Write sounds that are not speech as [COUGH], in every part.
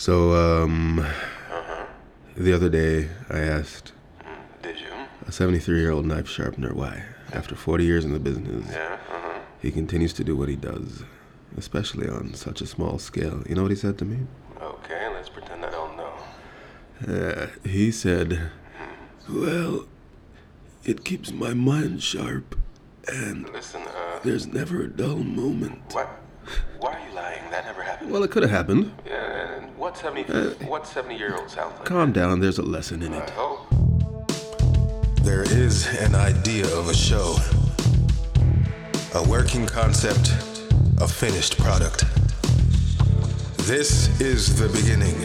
So, um, Uh-huh. the other day I asked Did you? a 73 year old knife sharpener why, after 40 years in the business, Yeah. Uh-huh. he continues to do what he does, especially on such a small scale. You know what he said to me? Okay, let's pretend I don't know. Uh, he said, Well, it keeps my mind sharp, and Listen, uh, there's never a dull moment. why, why are you lying? That never happened. Well, it could have happened. Yeah, what 70, uh, what 70 year old sounds like? Calm down, there's a lesson in I it. hope. There is an idea of a show, a working concept, a finished product. This is the beginning,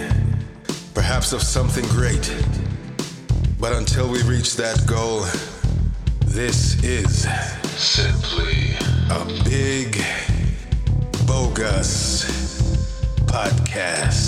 perhaps of something great. But until we reach that goal, this is simply a big, bogus podcast.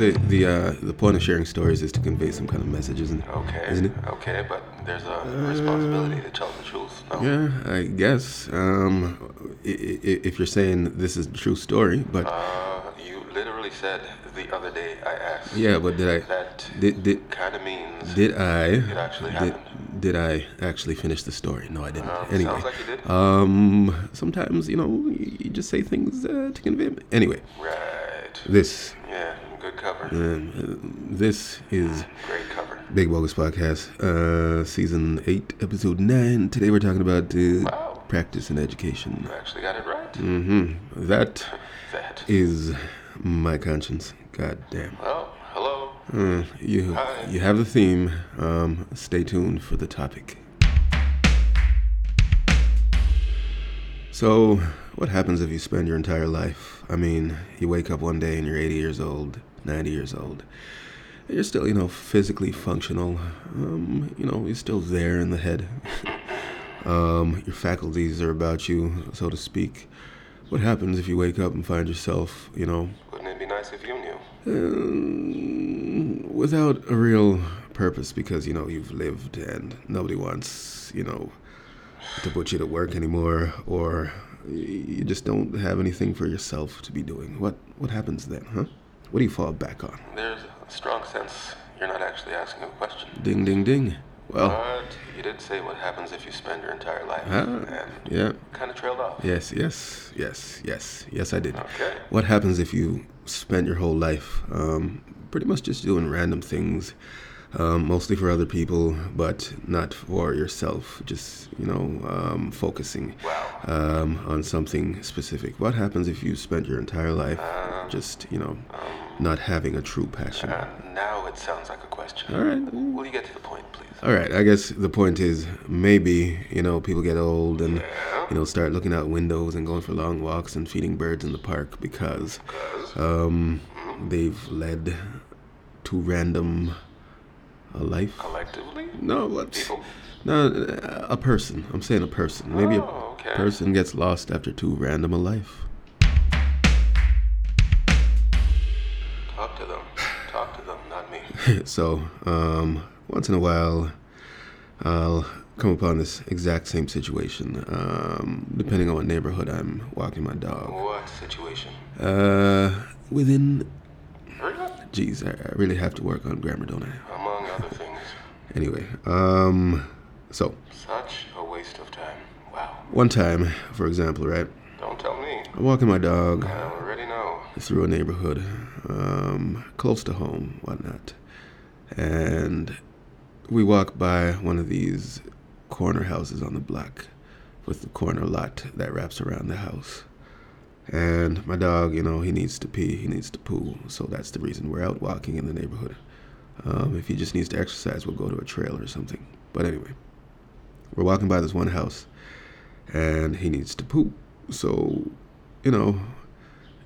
The the uh, the point of sharing stories is to convey some kind of message, isn't it? Okay. Isn't it? Okay, but there's a responsibility to tell the truth. No. Yeah, I guess. Um, if you're saying this is the true story, but Uh, you literally said the other day I asked. yeah, but did I That did did kind of means. did I It actually did, happened. did I actually finish the story? No, I didn't. Um, anyway, sounds like you did. um, sometimes you know you just say things uh, to convey. Anyway, Right. this Yeah, cover. um, uh, this is Great cover. Big Bogus Podcast, uh, season eight, episode nine. Today we're talking about uh, Wow. practice and education. You actually got it right. hmm That That. is my conscience. God damn. Well, hello. Uh, you Hi. you have the theme. Um, stay tuned for the topic. So, what happens if you spend your entire life? I mean, you wake up one day and you're 80 years old, 90 years old. You're still, you know, physically functional. Um, you know, you're still there in the head. [LAUGHS] um, your faculties are about you, so to speak. What happens if you wake up and find yourself, you know, Wouldn't it be nice if you knew? um, without a real purpose because you know you've lived and nobody wants you know to put you to work anymore or you just don't have anything for yourself to be doing what what happens then huh what do you fall back on There's a strong sense you're not actually asking a question. ding ding ding well But you did say what happens if you spend your entire life. ah, And yeah kind of trailed off. yes yes yes yes yes i did Okay. what happens if you spend your whole life um, pretty much just doing random things um, mostly for other people but not for yourself just you know um, focusing Wow. um, on something specific what happens if you spend your entire life just you know not having a true passion Uh, now it sounds like a question. all right Will you get to the point, please? all right i guess the point is maybe you know people get old and Yeah. you know start looking out windows and going for long walks and feeding birds in the park because um, they've led to random a life. collectively, No, what? people. No, a person. I'm saying a person. Maybe Oh, okay. a person gets lost after too random a life. [LAUGHS] so, um, once in a while, I'll come upon this exact same situation, um, depending on what neighborhood I'm walking my dog. What situation? Uh, within, geez, I, I really have to work on grammar, don't I? Among other things. Anyway, um, so Such a waste of time. Wow. one time, for example, right? Don't tell me. I'm walking my dog I already know. through a neighborhood, um, close to home, whatnot, and we walk by one of these corner houses on the block with the corner lot that wraps around the house. And my dog, you know, he needs to pee, he needs to poo, so that's the reason we're out walking in the neighborhood. Um, if he just needs to exercise, we'll go to a trail or something. But anyway, we're walking by this one house, and he needs to poop. So, you know,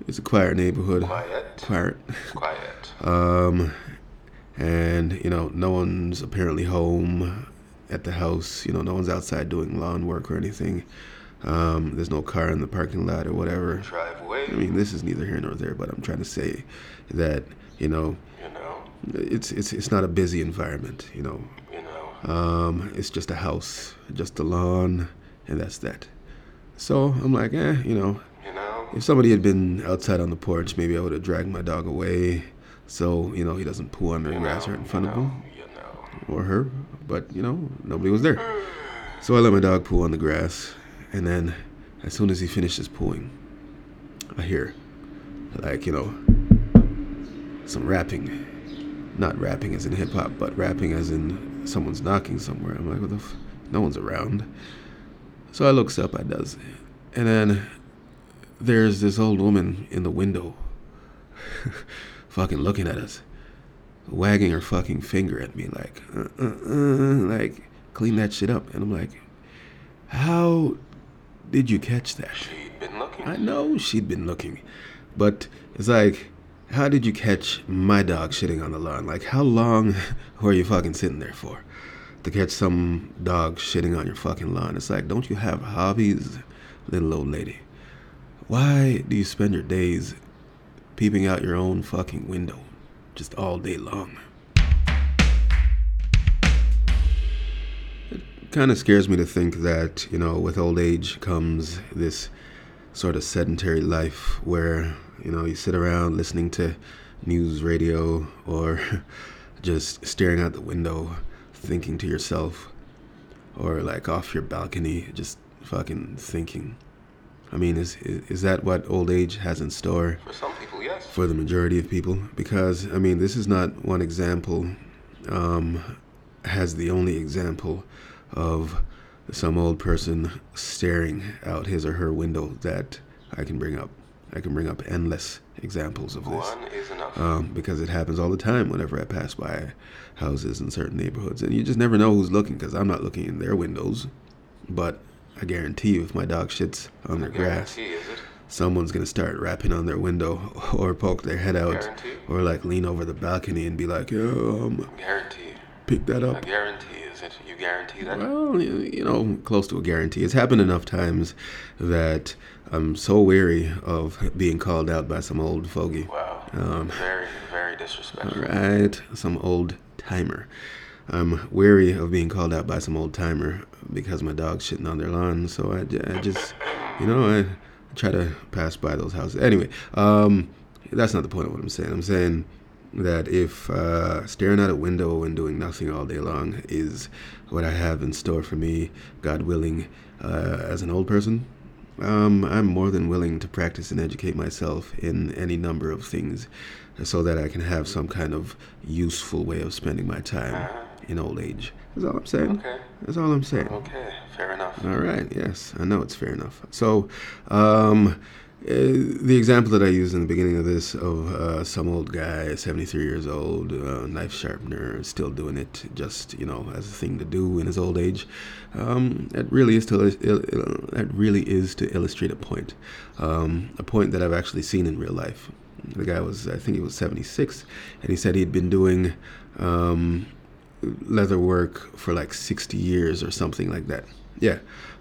it's a quiet neighborhood. Quiet. Quiet. Quiet. [LAUGHS] Um, and you know, no one's apparently home at the house. You know, no one's outside doing lawn work or anything. Um, there's no car in the parking lot or whatever. Drive away. I mean, this is neither here nor there, but I'm trying to say that you know, You know. it's it's it's not a busy environment, you know. You know. Um, it's just a house, just a lawn, and that's that. So I'm like, eh, you know, You know. if somebody had been outside on the porch, maybe I would have dragged my dog away, so you know he doesn't pull on the grass right in front of him or her. But you know, nobody was there. So I let my dog pull on the grass, and then as soon as he finishes pulling, I hear, like you know, some rapping. Not rapping as in hip hop, but rapping as in someone's knocking somewhere. I'm like, what the? F-? No one's around. So I looks up. I does, and then there's this old woman in the window, [LAUGHS] fucking looking at us, wagging her fucking finger at me, like, uh, uh, uh, like, clean that shit up. And I'm like, how did you catch that? She'd been looking. I know she'd been looking, but it's like, how did you catch my dog shitting on the lawn? Like, how long [LAUGHS] were you fucking sitting there for to catch some dog shitting on your fucking lawn? It's like, don't you have hobbies, little old lady? Why do you spend your days peeping out your own fucking window just all day long? It kind of scares me to think that, you know, with old age comes this sort of sedentary life where you know you sit around listening to news radio or [LAUGHS] just staring out the window thinking to yourself or like off your balcony just fucking thinking i mean is is that what old age has in store For some people, yes. for the majority of people because I mean this is not one example um, has the only example of some old person staring out his or her window that I can bring up. I can bring up endless examples of this One is enough. um, because it happens all the time whenever I pass by houses in certain neighborhoods, and you just never know who's looking because I'm not looking in their windows. But I guarantee you, if my dog shits on their grass, Guarantee, is it? someone's gonna start rapping on their window [LAUGHS] or poke their head out Guarantee. or like lean over the balcony and be like, "Yo, um, Guarantee. pick that A up." guarantee, is it? You guarantee that? Well, you you know, close to a guarantee. It's happened enough times that I'm so weary of being called out by some old fogey. Wow. Um, very, very disrespectful. All right, some old timer. I'm weary of being called out by some old timer because my dog's shitting on their lawn. So I, I just, you know, I try to pass by those houses. Anyway, um, that's not the point of what I'm saying. I'm saying that if uh, staring out a window and doing nothing all day long is what I have in store for me, God willing, uh, as an old person, um, I'm more than willing to practice and educate myself in any number of things so that I can have some kind of useful way of spending my time in old age. That's all I'm saying. Okay. That's all I'm saying. Okay, fair enough. All right. Yes, I know it's fair enough. So, um, uh, the example that I used in the beginning of this of uh, some old guy, 73 years old, uh, knife sharpener, still doing it just you know as a thing to do in his old age. Um, that really is to that really is to illustrate a point, um, a point that I've actually seen in real life. The guy was, I think he was 76, and he said he'd been doing um, leather work for like 60 years or something like that. Yeah.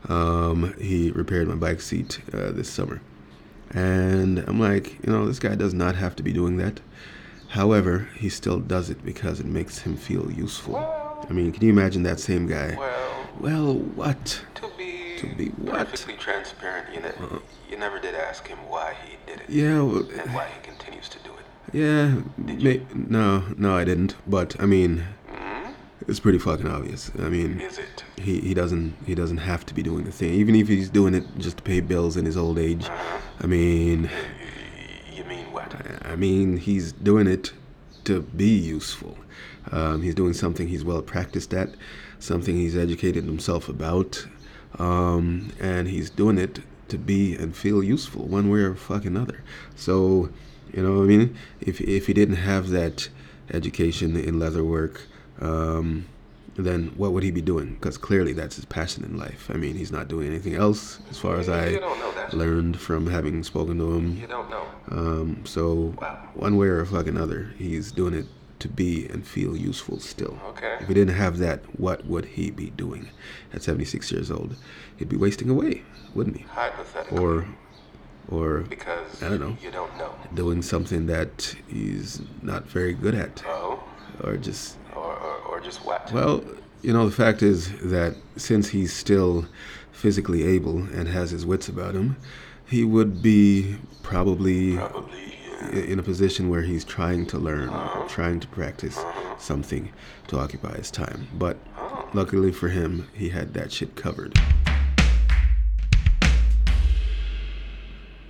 Um, he repaired my bike seat uh, this summer. And I'm like, you know, this guy does not have to be doing that. However, he still does it because it makes him feel useful. I mean, can you imagine that same guy? Well, Well, what? to be, To be what? Perfectly transparent, you, ne- you never did ask him why he did it Yeah, well, and why he continues to do it. yeah. May, no, no, I didn't. But I mean? It's pretty fucking obvious. I mean, Is it? he, he doesn't he doesn't have to be doing the thing even if he's doing it just to pay bills in his old age i mean You mean what? i mean he's doing it to be useful um, he's doing something he's well practiced at something he's educated himself about um, and he's doing it to be and feel useful one way or fucking other so you know what i mean if, if he didn't have that education in leather work um, then what would he be doing? Because clearly that's his passion in life. I mean, he's not doing anything else, as far as I You don't know that. learned from having spoken to him. You don't know. Um, so, Wow. one way or fucking other, he's doing it to be and feel useful still. Okay. If he didn't have that, what would he be doing at 76 years old? He'd be wasting away, wouldn't he? Hypothetically. Or, or because I don't know. You don't know. doing something that he's not very good at. Oh, or just just well, you know, the fact is that since he's still physically able and has his wits about him, he would be probably Probably. i- in a position where he's trying to learn, uh-huh. trying to practice uh-huh. something to occupy his time. But oh. luckily for him, he had that shit covered.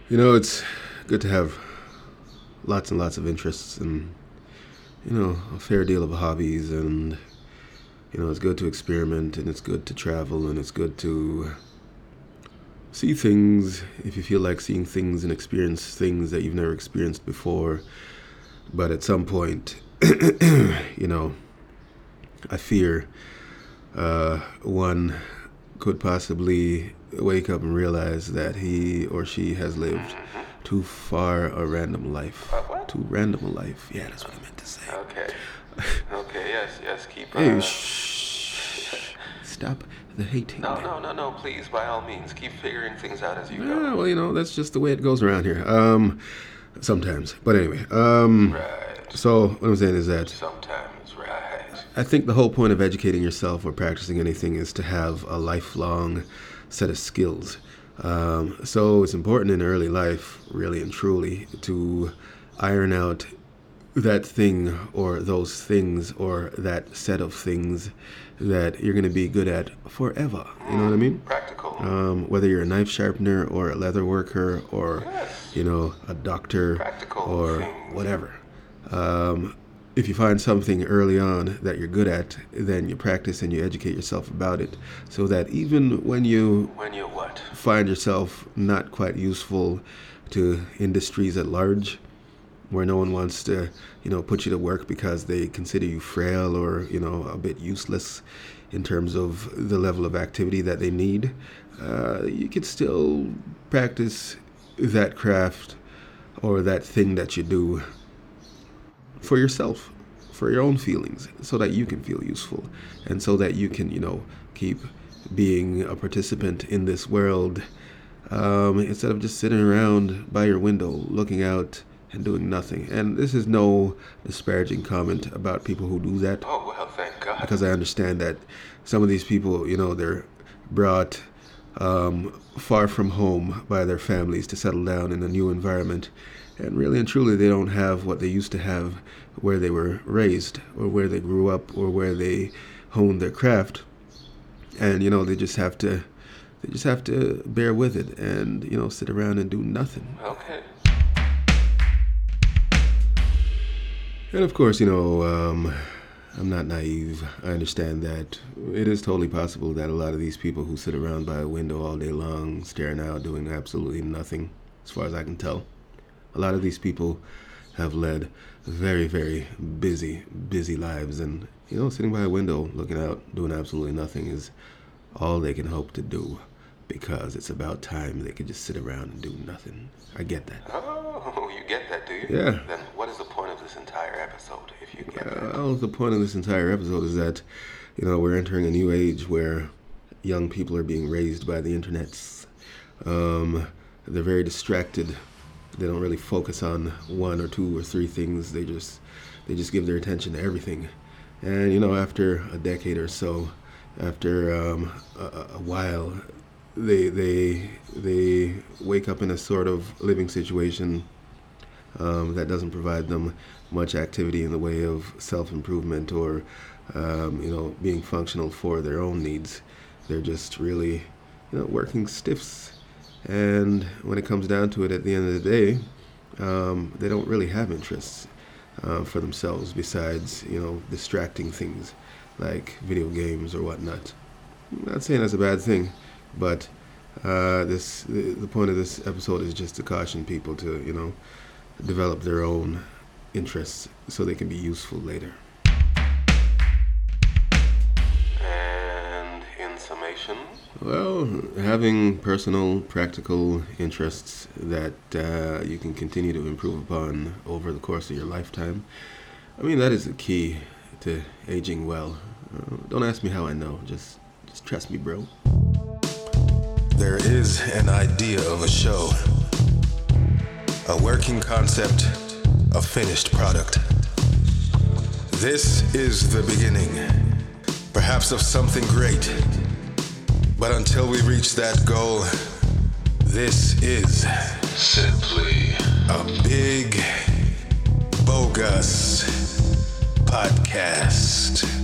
You know, it's good to have lots and lots of interests and, you know, a fair deal of hobbies. And, you know, it's good to experiment and it's good to travel and it's good to see things if you feel like seeing things and experience things that you've never experienced before. But at some point, [CLEARS THROAT] you know, I fear uh, one could possibly wake up and realize that he or she has lived too far a random life. Too random a life. Yeah, that's what I meant to say. Okay. [LAUGHS] Okay, yes, yes, keep. Hey, uh, shh. Stop the hating. No, no, no, no, please, by all means, keep figuring things out as you Yeah, go. well, you know, that's just the way it goes around here. Um, sometimes. But anyway, um, Right. so what I'm saying is that Sometimes, right. I think the whole point of educating yourself or practicing anything is to have a lifelong set of skills. Um, so it's important in early life, really and truly, to iron out that thing or those things or that set of things that you're going to be good at forever. You know what I mean? Practical. um, whether you're a knife sharpener or a leather worker or Yes. you know a doctor Practical or things. whatever um, if you find something early on that you're good at then you practice and you educate yourself about it so that even when you when you what? find yourself not quite useful to industries at large where no one wants to you know put you to work because they consider you frail or you know a bit useless in terms of the level of activity that they need. Uh, you could still practice that craft or that thing that you do for yourself for your own feelings so that you can feel useful and so that you can you know keep being a participant in this world um, instead of just sitting around by your window looking out and doing nothing and this is no disparaging comment about people who do that Oh, well, thank God. because I understand that some of these people, you know, they're brought um, far from home by their families to settle down in a new environment. And really and truly, they don't have what they used to have where they were raised or where they grew up or where they honed their craft. And, you know, they just have to. They just have to bear with it and, you know, sit around and do nothing. Okay. And of course, you know, um, I'm not naive. I understand that it is totally possible that a lot of these people who sit around by a window all day long, staring out, doing absolutely nothing, as far as I can tell, a lot of these people have led very, very busy, busy lives. And, you know, sitting by a window, looking out, doing absolutely nothing is all they can hope to do because it's about time they could just sit around and do nothing. I get that. Oh, you get that, do you? Yeah. Then what is the point of this entire episode if you get that? Well, the point of this entire episode is that, you know, we're entering a new age where young people are being raised by the internets. Um, they're very distracted. They don't really focus on one or two or three things. They just they just give their attention to everything. And you know, after a decade or so, after um, a, a while, they they they wake up in a sort of living situation um, that doesn't provide them much activity in the way of self improvement or um, you know being functional for their own needs. They're just really you know working stiffs, and when it comes down to it, at the end of the day, um, they don't really have interests uh, for themselves besides you know distracting things like video games or whatnot. I'm not saying that's a bad thing, but uh, this the, point of this episode is just to caution people to you know develop their own interests so they can be useful later. And in summation, Well, having personal, practical interests that uh, you can continue to improve upon over the course of your lifetime, I mean, that is the key to aging well. Uh, don't ask me how I know, just, just trust me, bro. There is an idea of a show, a working concept, a finished product. This is the beginning, perhaps of something great. But until we reach that goal, this is Simply a big, bogus podcast.